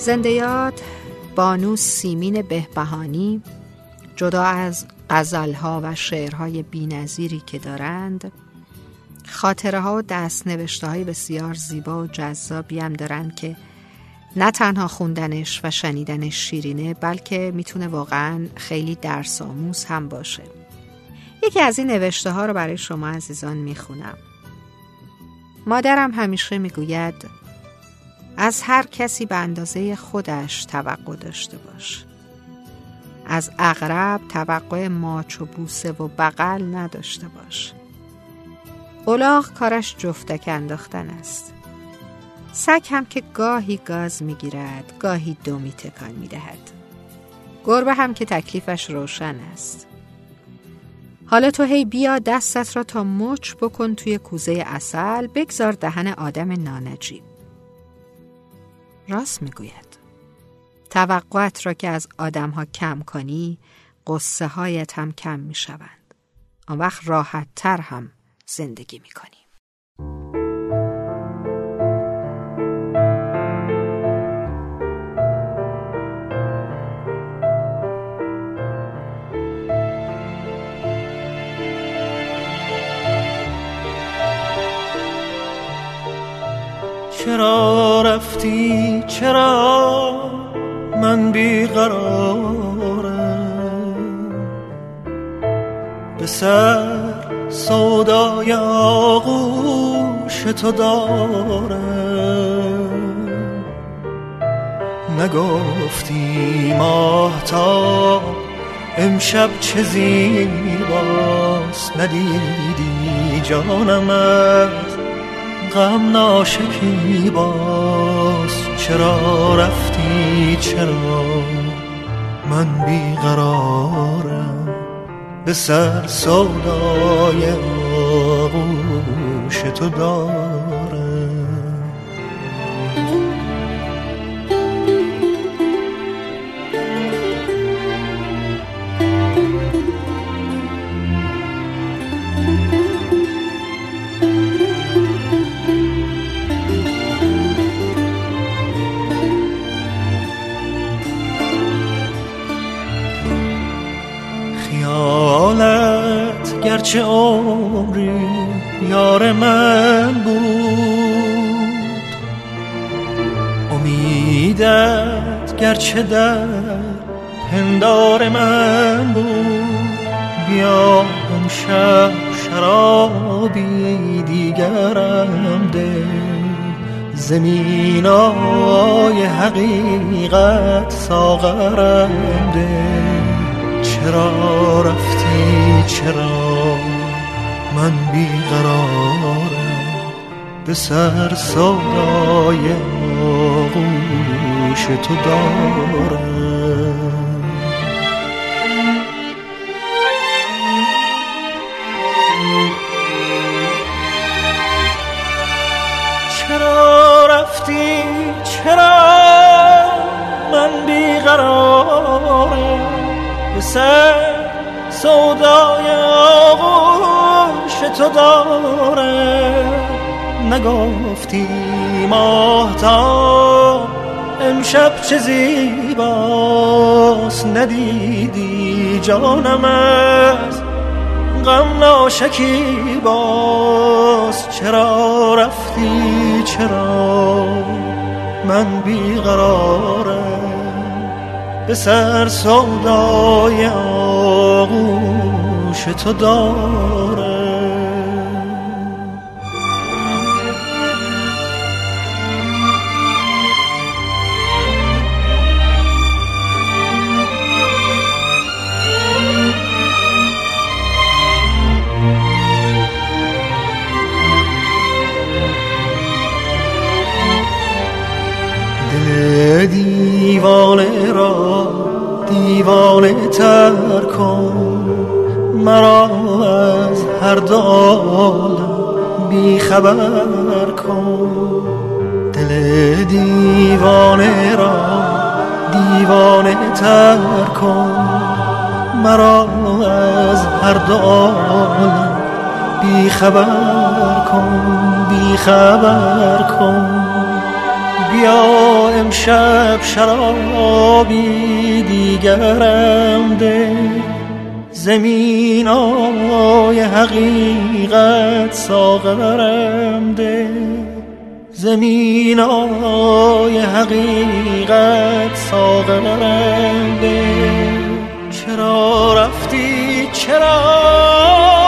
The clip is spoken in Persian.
زنده یاد بانو سیمین بهبهانی جدا از غزلها و شعرهای بینظیری که دارند خاطره ها و دست نوشته های بسیار زیبا و جذابی هم دارند که نه تنها خوندنش و شنیدنش شیرینه بلکه می‌تونه واقعا خیلی درس آموز هم باشه. یکی از این نوشته ها رو برای شما عزیزان می‌خونم. مادرم همیشه می‌گوید از هر کسی به اندازه خودش توقع داشته باش. از اغرب توقع ماچ و بوسه و بغل نداشته باش. اولاغ کارش جفتک انداختن است. سگ هم که گاهی گاز می‌گیرد گاهی دومی تکان می‌دهد. گربه هم که تکلیفش روشن است. حالا تو هی بیا دستت را تا مچ بکن توی کوزه اصل بگذار دهن آدم نانجیب. راست می‌گوید. توقعت را که از آدم ها کم کنی قصه هایت هم کم می شوند آن وقت راحت تر هم زندگی می کنی چرا رفتی چرا من بیقرارم به سر سودای آغوش تو دارم نگفتی ماهتا امشب چه زیباست ندیدی جانم غم ناشکی باز چرا رفتی؟ چرا من بیقرارم؟ به سر سودای آغوش تو دارم گرچه عمری یار من بود. امیدت گرچه در پندار من بود. بیا امشب شرابی دیگرم ده. زمینای حقیقت ساغرم ده. چرا رفتی؟ چرا من بیقرارم؟ به سر سودای آغوش تو دارم. چرا رفتی؟ چرا من بیقرارم به سر سودای آغوش تو داره. نگفتی ماهتا امشب چه زیباست. ندیدی جانم از غم ناشکی باز چرا رفتی؟ چرا من بیقرارم؟ به سر سودای آغوش تو داره دیوانه تر کن. مرا از هر دال بی خبر کن. دل دیوانه را دیوانه تر کن. مرا از هر دال بی خبر کن بی خبر کن. بیا امشب شرابی دیگرم ده. زمین آی حقیقت ساغرم ده. زمین آی حقیقت ساغرم ده. چرا رفتی؟ چرا